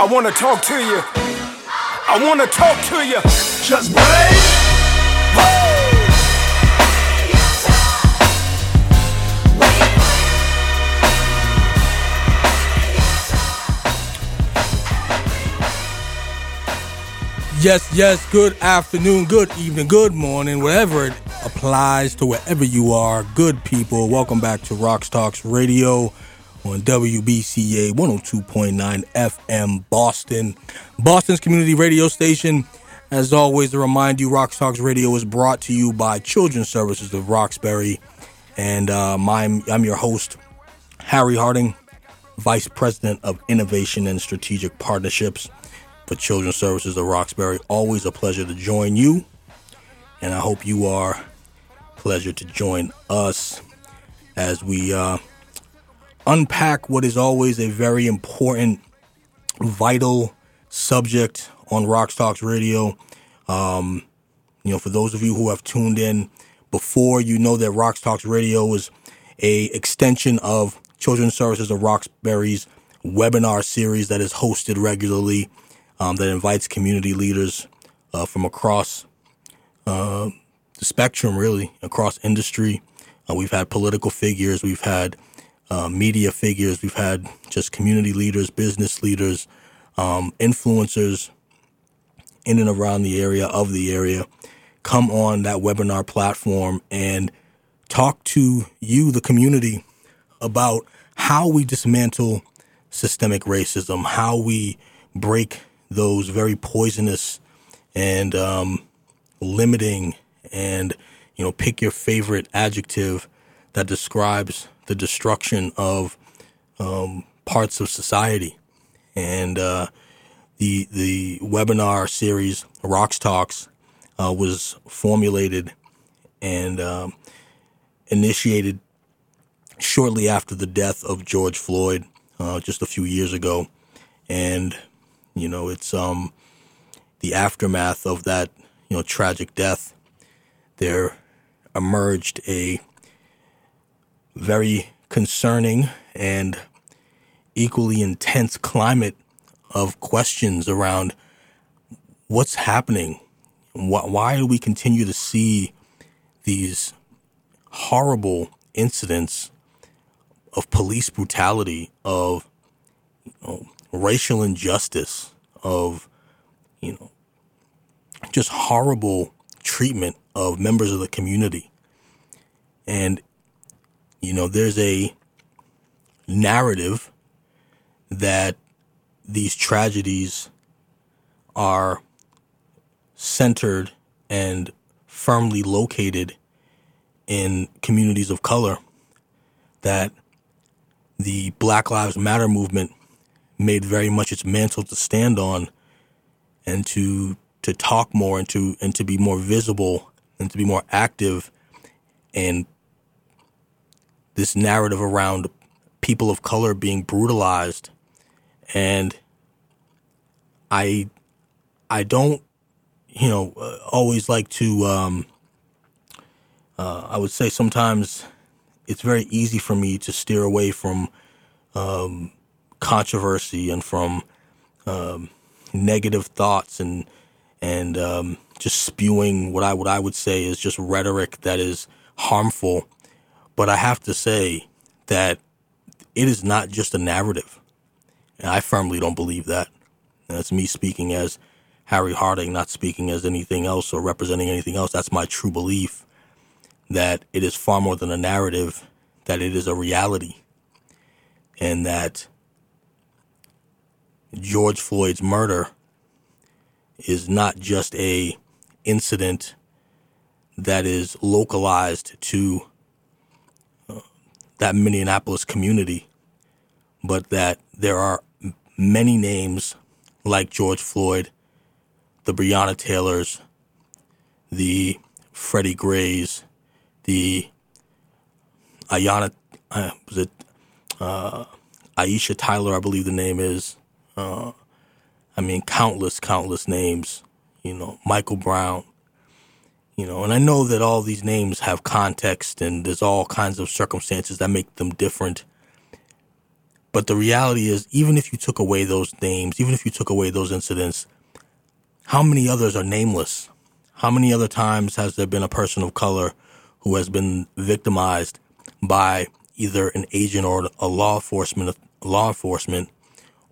I wanna talk to you. I wanna talk to you. Just break. Yes, yes, good afternoon, good evening, good morning, whatever it applies to wherever you are. Good people, welcome back to RoxTalks Radio on WBCA 102.9 FM Boston, Boston's community radio station. As always, to remind you, RoxTalks Radio is brought to you by Children's Services of Roxbury. And uh, my, I'm your host, Harry Harding, Vice President of Innovation and Strategic Partnerships for Children's Services of Roxbury. Always a pleasure to join you, and I hope you are pleasure to join us as we uh, unpack what is always a very important, vital subject on RoxTalks Radio. Um, you know, for those of you who have tuned in before, you know that RoxTalks Radio is a extension of Children's Services of Roxbury's webinar series that is hosted regularly um, that invites community leaders uh, from across uh, the spectrum, really, across industry. Uh, we've had political figures, we've had uh, media figures, we've had just community leaders, business leaders, um, influencers in and around the area, of the area, come on that webinar platform and talk to you, the community, about how we dismantle systemic racism, how we break those very poisonous and um, limiting and you know pick your favorite adjective that describes the destruction of um, parts of society and uh, the the webinar series RoxTalks uh, was formulated and um, initiated shortly after the death of George Floyd uh, just a few years ago and you know, it's um the aftermath of that, you know, tragic death. There emerged a very concerning and equally intense climate of questions around what's happening. Why, do we continue to see these horrible incidents of police brutality, of you know, racial injustice, of, you know, just horrible treatment of members of the community. And, you know, there's a narrative that these tragedies are centered and firmly located in communities of color that the Black Lives Matter movement made very much its mantle to stand on and to to talk more and to and to be more visible and to be more active and this narrative around people of color being brutalized and i i don't you know uh, always like to um uh, i would say sometimes it's very easy for me to steer away from um controversy and from um, negative thoughts and and um, just spewing what I what I would say is just rhetoric that is harmful. But I have to say that it is not just a narrative, and I firmly don't believe that. And that's me speaking as Harry Harding, not speaking as anything else or representing anything else. That's my true belief that it is far more than a narrative, that it is a reality, and that George Floyd's murder is not just a incident that is localized to that Minneapolis community, but that there are many names like George Floyd, the Breonna Taylors, the Freddie Grays, the Ayana, uh, was it uh, Aisha Tyler, I believe the name is, uh, I mean, countless, countless names. You know, Michael Brown. You know, and I know that all these names have context and there's all kinds of circumstances that make them different. But the reality is, even if you took away those names, even if you took away those incidents, how many others are nameless? How many other times has there been a person of color who has been victimized by either an agent or a law enforcement law enforcement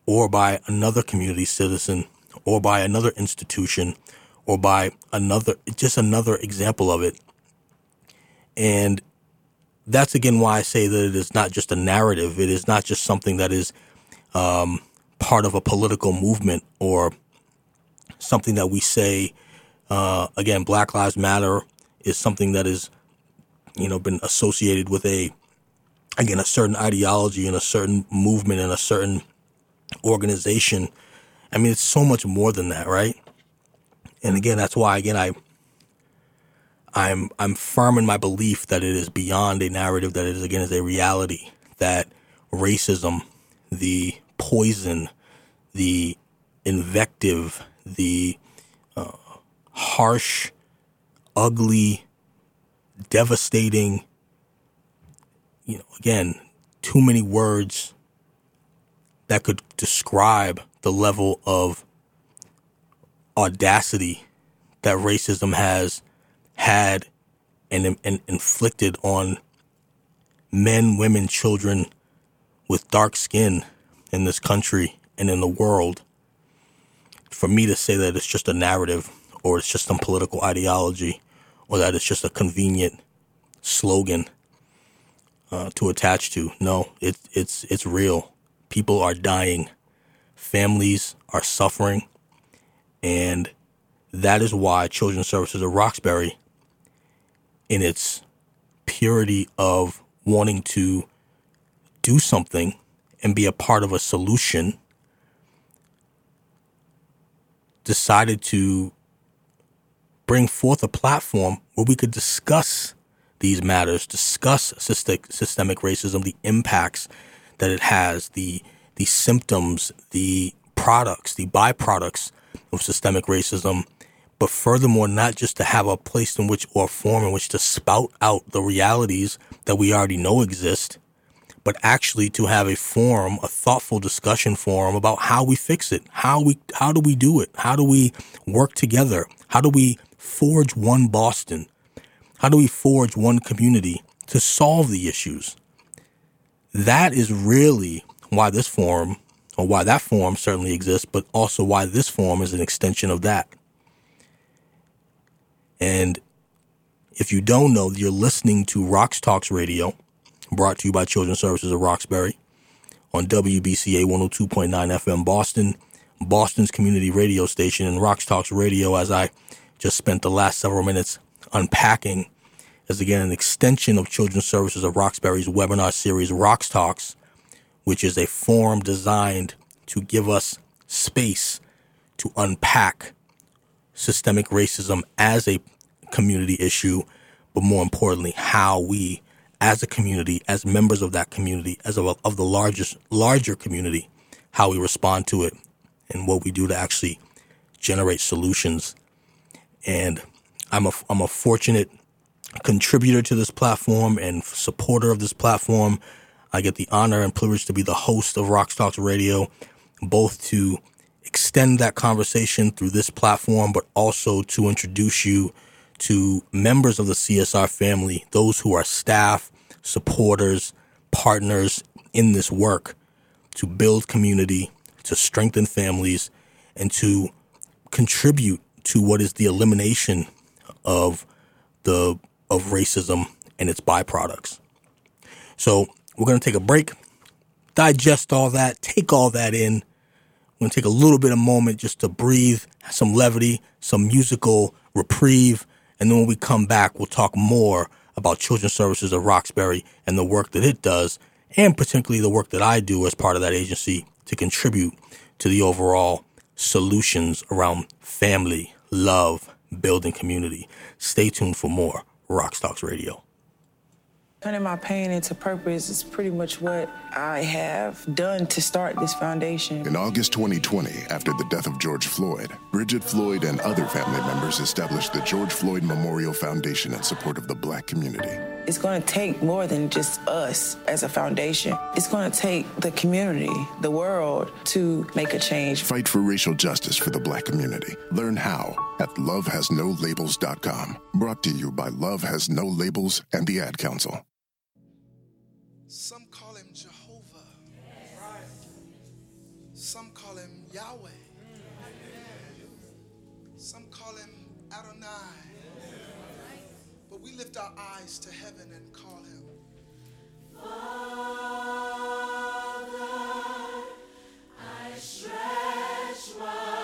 or by another community citizen or by another institution or by another just another example of it and that's again why I say that it is not just a narrative. It is not just something that is um, part of a political movement or something that we say. Uh, again, Black Lives Matter is something that is, you know, been associated with a, again, a certain ideology and a certain movement and a certain organization. I mean, it's so much more than that, right? And again, that's why, again, I I'm I'm firm in my belief that it is beyond a narrative that it is again is a reality that racism, the poison, the invective, the uh, harsh, ugly, devastating. You know, again, too many words that could describe the level of audacity that racism has had and, and inflicted on men, women, children with dark skin in this country and in the world. For me to say that it's just a narrative or it's just some political ideology or that it's just a convenient slogan uh, to attach to. No, it's it's it's real. People are dying. Families are suffering. And that is why Children's Services of Roxbury in its purity of wanting to do something and be a part of a solution, decided to bring forth a platform where we could discuss these matters, discuss systemic, racism, the impacts that it has, the the symptoms, the products, the byproducts of systemic racism, but furthermore, not just to have a place in which or form in which to spout out the realities that we already know exist, but actually to have a forum, a thoughtful discussion forum about how we fix it, how we, how do we do it, how do we work together, how do we forge one Boston, how do we forge one community to solve the issues. That is really why this forum, or why that form certainly exists, but also why this form is an extension of that. And if you don't know, you're listening to RoxTalks Radio, brought to you by Children's Services of Roxbury on WBCA 102.9 FM Boston, Boston's community radio station, and RoxTalks Radio, as I just spent the last several minutes unpacking, is again an extension of Children's Services of Roxbury's webinar series, RoxTalks, which is a forum designed to give us space to unpack systemic racism as a community issue, but more importantly, how we as a community, as members of that community, as of, of the largest, larger community, how we respond to it and what we do to actually generate solutions. And I'm a, I'm a fortunate contributor to this platform and supporter of this platform. I get the honor and privilege to be the host of Rocks Talks Radio, both to extend that conversation through this platform, but also to introduce you to members of the CSR family, those who are staff, supporters, partners in this work to build community, to strengthen families, and to contribute to what is the elimination of the of racism and its byproducts. So we're going to take a break, digest all that, take all that in, we're going to take a little bit of moment just to breathe, some levity, some musical reprieve. And then when we come back, we'll talk more about Children's Services of Roxbury and the work that it does, and particularly the work that I do as part of that agency to contribute to the overall solutions around family, love, building community. Stay tuned for more Rock Talks Radio. Turning my pain into purpose is pretty much what I have done to start this foundation. In August 2020, after the death of George Floyd, Bridget Floyd and other family members established the George Floyd Memorial Foundation in support of the black community. It's going to take more than just us as a foundation. It's going to take the community, the world, to make a change. Fight for racial justice for the black community. Learn how at lovehasnolabels.com. Brought to you by Love Has No Labels and the Ad Council. Some call him Jehovah. Some call him Yahweh. Some call him Adonai. But we lift our eyes to heaven and call him. Father, I stretch my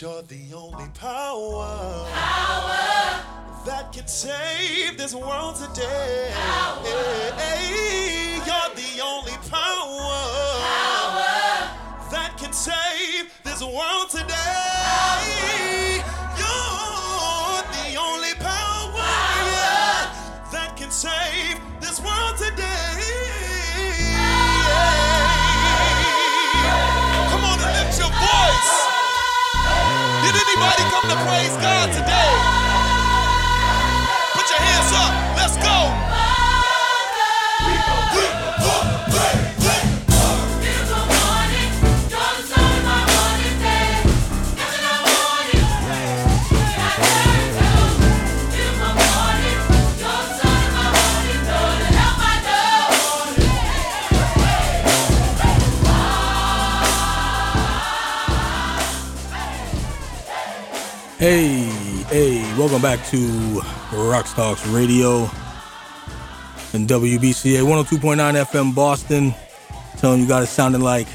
You're the only power, that can save this world today. You're the only power, that can save this world today. Anybody come to praise God today? Hey, hey, welcome back to Rock Talks Radio and WBCA 102.9 FM Boston. Telling you guys it's sounding like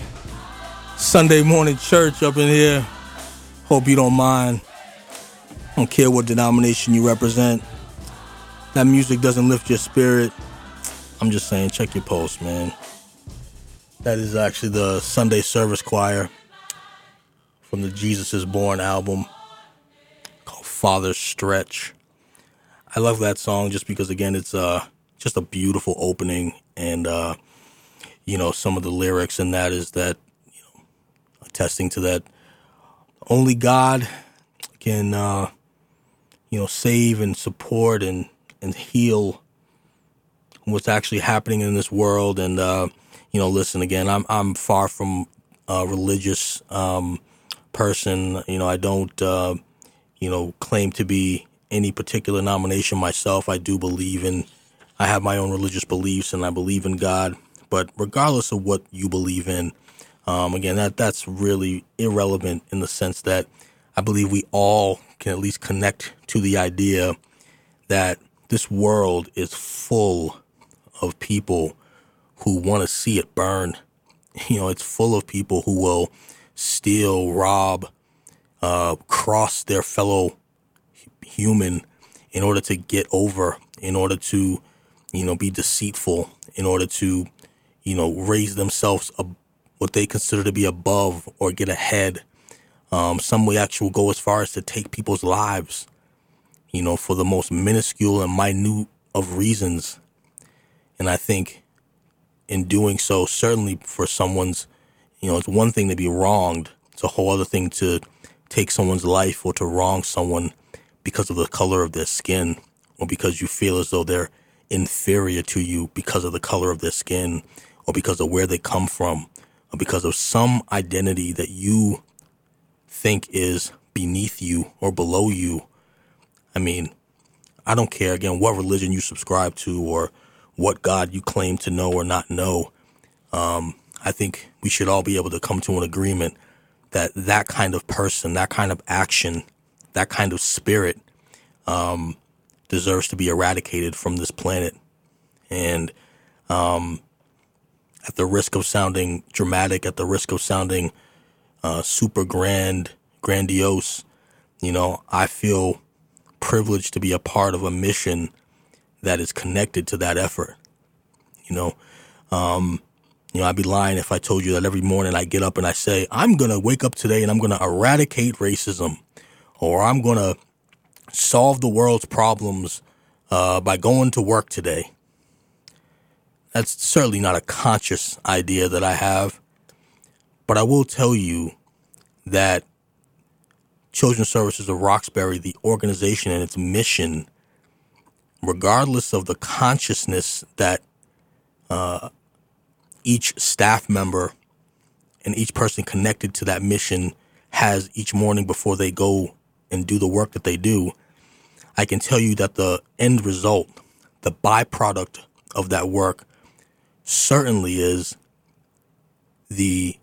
Sunday morning church up in here. Hope you don't mind. Don't care what denomination you represent. That music doesn't lift your spirit. I'm just saying, check your post, man. That is actually the Sunday service choir from the Jesus is Born album Father Stretch. I love that song just because again it's uh just a beautiful opening and uh you know some of the lyrics and that is that you know attesting to that only God can uh you know save and support and and heal what's actually happening in this world and uh you know listen again I'm I'm far from a religious um person you know I don't uh you know, claim to be any particular nomination myself. I do believe in, I have my own religious beliefs and I believe in God. But regardless of what you believe in, um, again, that that's really irrelevant in the sense that I believe we all can at least connect to the idea that this world is full of people who want to see it burn. You know, it's full of people who will steal, rob, uh, cross their fellow human in order to get over, in order to, you know, be deceitful, in order to, you know, raise themselves ab- what they consider to be above or get ahead. Um, some will actually go as far as to take people's lives, you know, for the most minuscule and minute of reasons. And I think in doing so, certainly for someone's, you know, it's one thing to be wronged It's a whole other thing to take someone's life or to wrong someone because of the color of their skin or because you feel as though they're inferior to you because of the color of their skin or because of where they come from or because of some identity that you think is beneath you or below you. I mean, I don't care again what religion you subscribe to or what God you claim to know or not know. Um, I think we should all be able to come to an agreement that that kind of person, that kind of action, that kind of spirit um, deserves to be eradicated from this planet. And um, at the risk of sounding dramatic, at the risk of sounding uh, super grand, grandiose, you know, I feel privileged to be a part of a mission that is connected to that effort. You know, um, you know, I'd be lying if I told you that every morning I get up and I say, I'm going to wake up today and I'm going to eradicate racism or I'm going to solve the world's problems uh, by going to work today. That's certainly not a conscious idea that I have. But I will tell you that Children's Services of Roxbury, the organization and its mission, regardless of the consciousness that uh, each staff member and each person connected to that mission has each morning before they go and do the work that they do, I can tell you that the end result, the byproduct of that work, certainly is the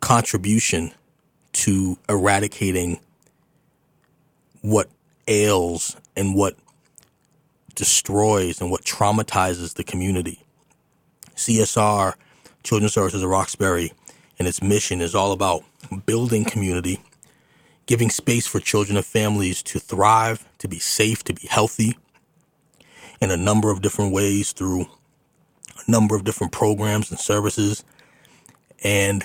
contribution to eradicating what ails and what destroys and what traumatizes the community. CSR, Children's Services of Roxbury, and its mission is all about building community, giving space for children and families to thrive, to be safe, to be healthy in a number of different ways through a number of different programs and services. And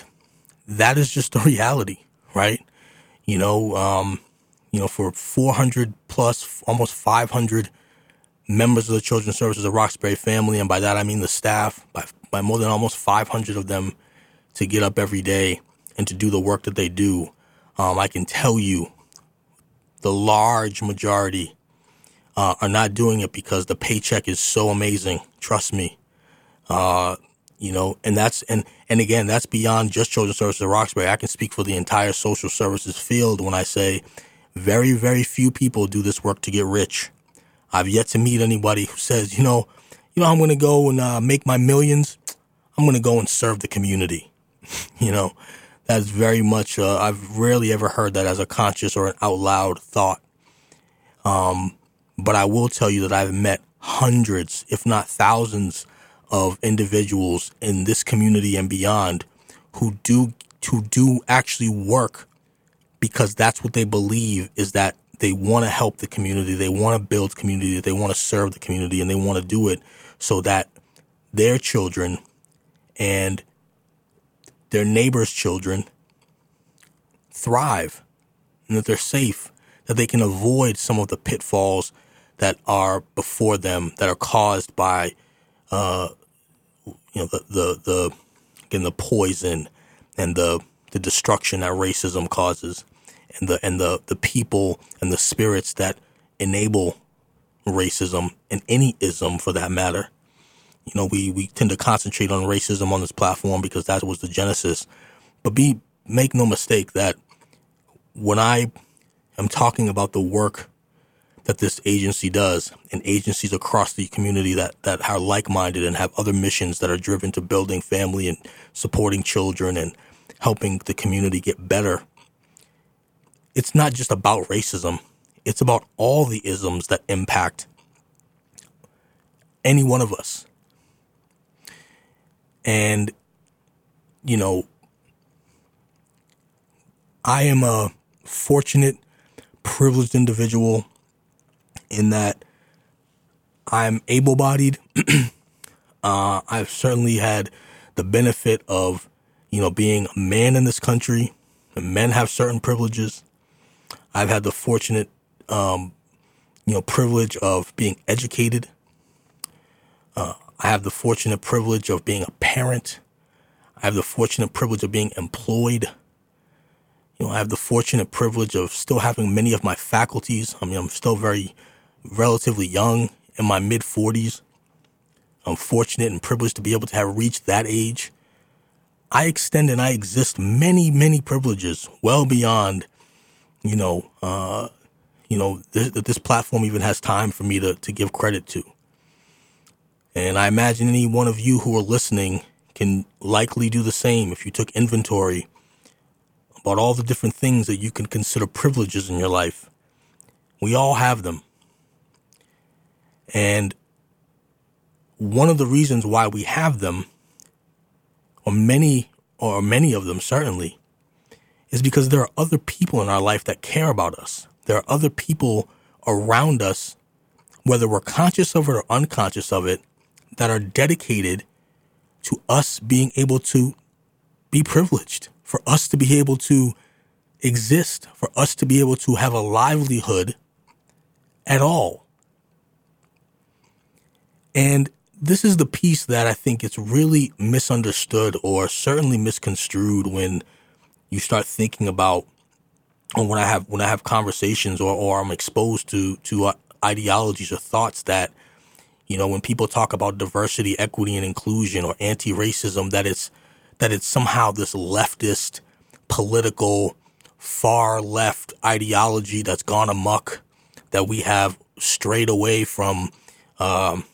that is just the reality, right? You know, um, you know, for 400 plus, almost 500 members of the Children's Services of Roxbury family, and by that I mean the staff, by, by more than almost 500 of them to get up every day and to do the work that they do. Um, I can tell you the large majority uh, are not doing it because the paycheck is so amazing. Trust me. Uh, you know, and that's, and, and again, that's beyond just Children's Services of Roxbury. I can speak for the entire social services field when I say very, very few people do this work to get rich. I've yet to meet anybody who says, you know, you know, I'm going to go and uh, make my millions. I'm going to go and serve the community. you know, that's very much, uh, I've rarely ever heard that as a conscious or an out loud thought. Um, but I will tell you that I've met hundreds, if not thousands, of individuals in this community and beyond who do who do actually work because that's what they believe is that they want to help the community, they want to build community, they want to serve the community, and they want to do it so that their children and their neighbors' children thrive and that they're safe, that they can avoid some of the pitfalls that are before them that are caused by, uh, you know, the, the, the, again, the poison and the, the destruction that racism causes and the and the the people and the spirits that enable racism and any ism for that matter. You know, we we tend to concentrate on racism on this platform because that was the genesis. But be make no mistake that when I am talking about the work that this agency does and agencies across the community that, that are like-minded and have other missions that are driven to building family and supporting children and helping the community get better it's not just about racism. It's about all the isms that impact any one of us. And, you know, I am a fortunate, privileged individual in that I'm able bodied. uh, I've certainly had the benefit of, you know, being a man in this country. Men have certain privileges. I've had the fortunate, um, you know, privilege of being educated. Uh, I have the fortunate privilege of being a parent. I have the fortunate privilege of being employed. You know, I have the fortunate privilege of still having many of my faculties. I mean, I'm still very relatively young in my mid 40s. I'm fortunate and privileged to be able to have reached that age. I extend and I exist many, many privileges well beyond, you know, uh, you know, this, this platform even has time for me to, to give credit to. And I imagine any one of you who are listening can likely do the same if you took inventory about all the different things that you can consider privileges in your life. We all have them. And one of the reasons why we have them or many or many of them certainly is because there are other people in our life that care about us. There are other people around us, whether we're conscious of it or unconscious of it, that are dedicated to us being able to be privileged, for us to be able to exist, for us to be able to have a livelihood at all. And this is the piece that I think it's really misunderstood or certainly misconstrued when you start thinking about or when I have when I have conversations or, or I'm exposed to to uh, ideologies or thoughts that you know when people talk about diversity, equity, and inclusion or anti-racism that it's that it's somehow this leftist political far left ideology that's gone amok that we have strayed away from um,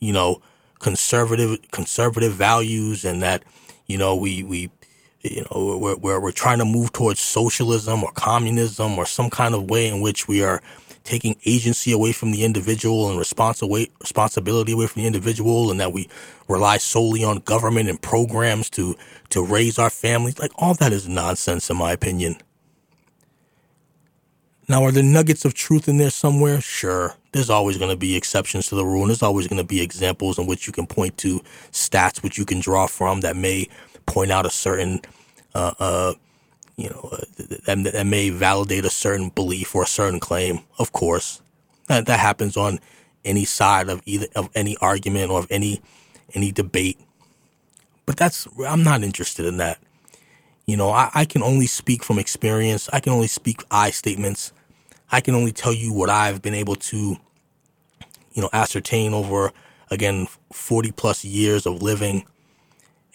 you know, conservative conservative values, and that you know we we you know we're, we're we're trying to move towards socialism or communism or some kind of way in which we are taking agency away from the individual and responsi- responsibility away from the individual and that we rely solely on government and programs to to raise our families like all that is nonsense in my opinion now, are there nuggets of truth in there somewhere? Sure. There's always going to be exceptions to the rule, and there's always going to be examples in which you can point to stats which you can draw from that may point out a certain, uh, uh, you know, uh, that, that may validate a certain belief or a certain claim. Of course, that that happens on any side of either of any argument or of any any debate. But that's I'm not interested in that. You know, I, I can only speak from experience. I can only speak I statements. I can only tell you what I've been able to, you know, ascertain over again 40 plus years of living.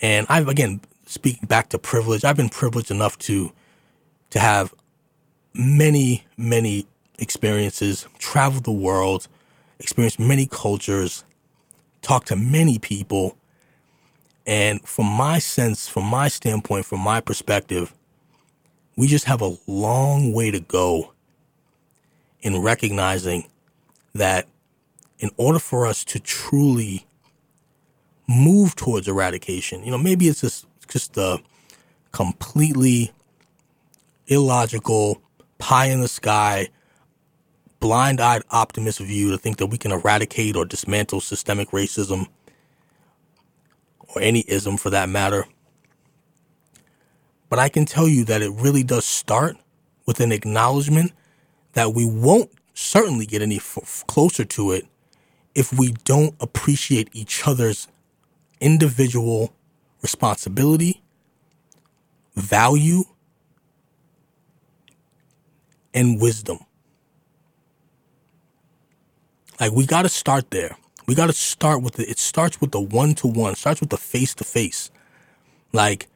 And I've again speaking back to privilege, I've been privileged enough to to have many, many experiences, travel the world, experience many cultures, talk to many people. And from my sense, from my standpoint, from my perspective, we just have a long way to go in recognizing that in order for us to truly move towards eradication, you know, maybe it's just just a completely illogical, pie in the sky, blind eyed optimist view to think that we can eradicate or dismantle systemic racism or any ism for that matter. But I can tell you that it really does start with an acknowledgement that we won't certainly get any f- closer to it if we don't appreciate each other's individual responsibility, value, and wisdom. Like we got to start there. We got to start with the, it starts with the one to one, starts with the face to face. Like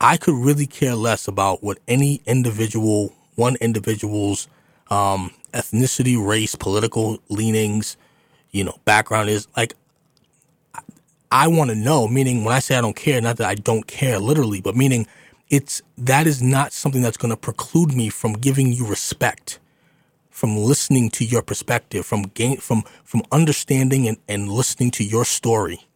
I could really care less about what any individual, one individual's um, ethnicity, race, political leanings, you know, background is like, I want to know, meaning when I say I don't care, not that I don't care literally, but meaning it's, that is not something that's going to preclude me from giving you respect, from listening to your perspective, from gain, from, from understanding and, and listening to your story.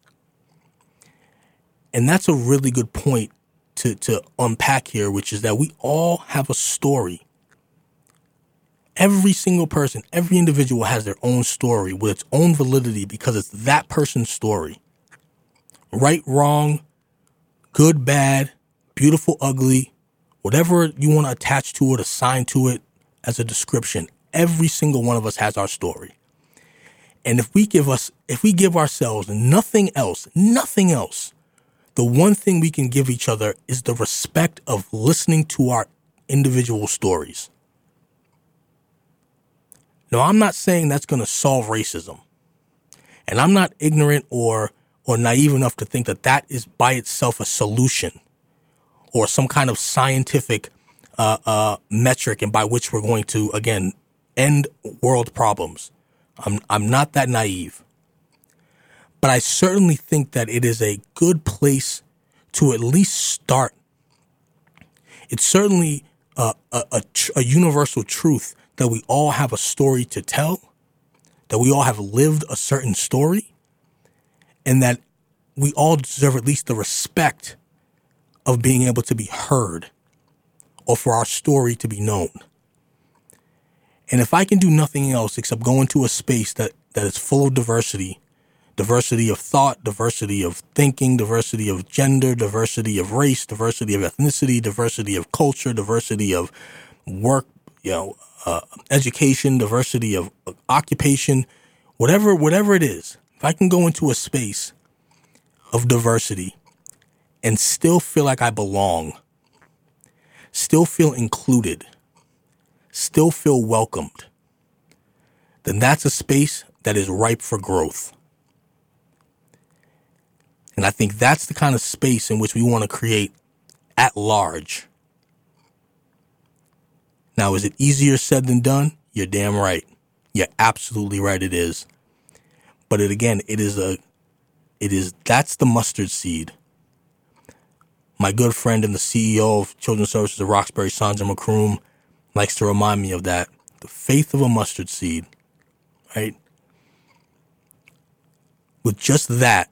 And that's a really good point to, to unpack here, which is that we all have a story every single person, every individual has their own story with its own validity because it's that person's story. Right, wrong, good, bad, beautiful, ugly, whatever you want to attach to it, assign to it as a description. Every single one of us has our story. And if we give us, if we give ourselves nothing else, nothing else, the one thing we can give each other is the respect of listening to our individual stories. Now, I'm not saying that's going to solve racism. And I'm not ignorant or, or naive enough to think that that is by itself a solution or some kind of scientific uh, uh, metric and by which we're going to, again, end world problems. I'm, I'm not that naive. But I certainly think that it is a good place to at least start. It's certainly a, a, a, a universal truth that we all have a story to tell, that we all have lived a certain story, and that we all deserve at least the respect of being able to be heard or for our story to be known. And if I can do nothing else except go into a space that, that is full of diversity, diversity of thought, diversity of thinking, diversity of gender, diversity of race, diversity of ethnicity, diversity of culture, diversity of work, you know, uh, education, diversity of occupation, whatever, whatever it is. If I can go into a space of diversity and still feel like I belong, still feel included, still feel welcomed, then that's a space that is ripe for growth. And I think that's the kind of space in which we want to create at large. Now, is it easier said than done? You're damn right. You're absolutely right. It is. But it again, it is a, it is, that's the mustard seed my good friend and the CEO of Children's Services of Roxbury, Sandra McCroom, likes to remind me of that. The faith of a mustard seed, right? With just that,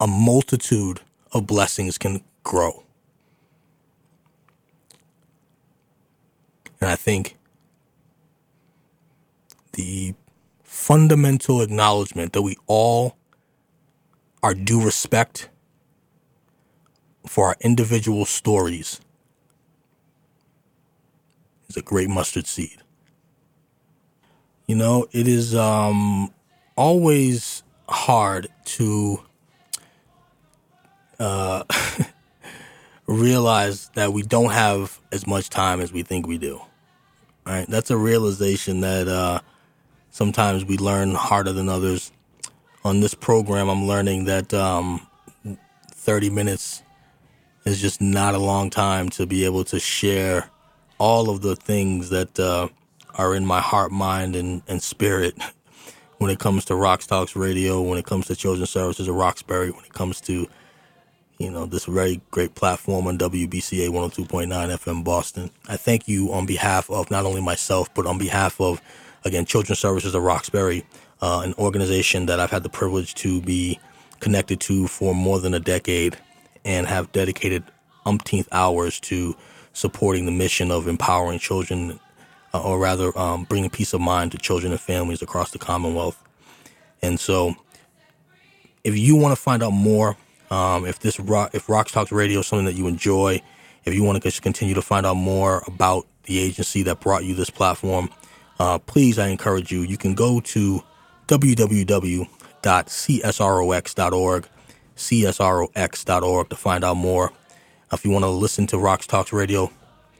a multitude of blessings can grow. And I think the fundamental acknowledgement that we all our due respect for our individual stories is a great mustard seed. You know, it is um, always hard to uh, realize that we don't have as much time as we think we do. Right? That's a realization that uh, sometimes we learn harder than others on this program, I'm learning that um, 30 minutes is just not a long time to be able to share all of the things that uh, are in my heart, mind, and, and spirit when it comes to Rock Talks Radio, when it comes to Children's Services of Roxbury, when it comes to you know this very great platform on WBCA 102.9 FM Boston. I thank you on behalf of not only myself but on behalf of again Children's Services of Roxbury uh, an organization that I've had the privilege to be connected to for more than a decade and have dedicated umpteenth hours to supporting the mission of empowering children, uh, or rather, um, bringing peace of mind to children and families across the Commonwealth. And so, if you want to find out more, um, if this rock, if Rock Talks Radio is something that you enjoy, if you want to continue to find out more about the agency that brought you this platform, uh, please, I encourage you. You can go to www.csrox.org, csrox.org to find out more. If you want to listen to RoxTalks Radio,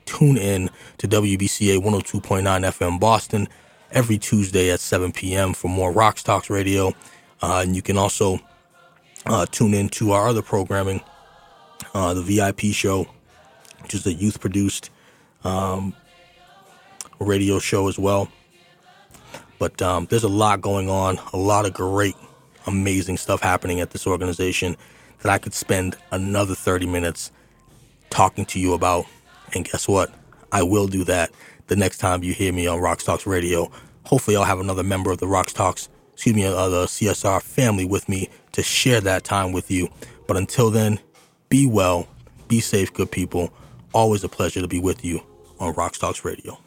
tune in to WBCA 102.9 FM Boston every Tuesday at 7 p.m. for more RoxTalks Radio. Uh, and you can also uh, tune in to our other programming, uh, the VIP show, which is a youth produced um, radio show as well. But um, there's a lot going on, a lot of great, amazing stuff happening at this organization that I could spend another 30 minutes talking to you about. And guess what? I will do that the next time you hear me on RoxTalks Radio. Hopefully, I'll have another member of the RoxTalks, excuse me, uh, the CSR family with me to share that time with you. But until then, be well, be safe, good people. Always a pleasure to be with you on RoxTalks Radio.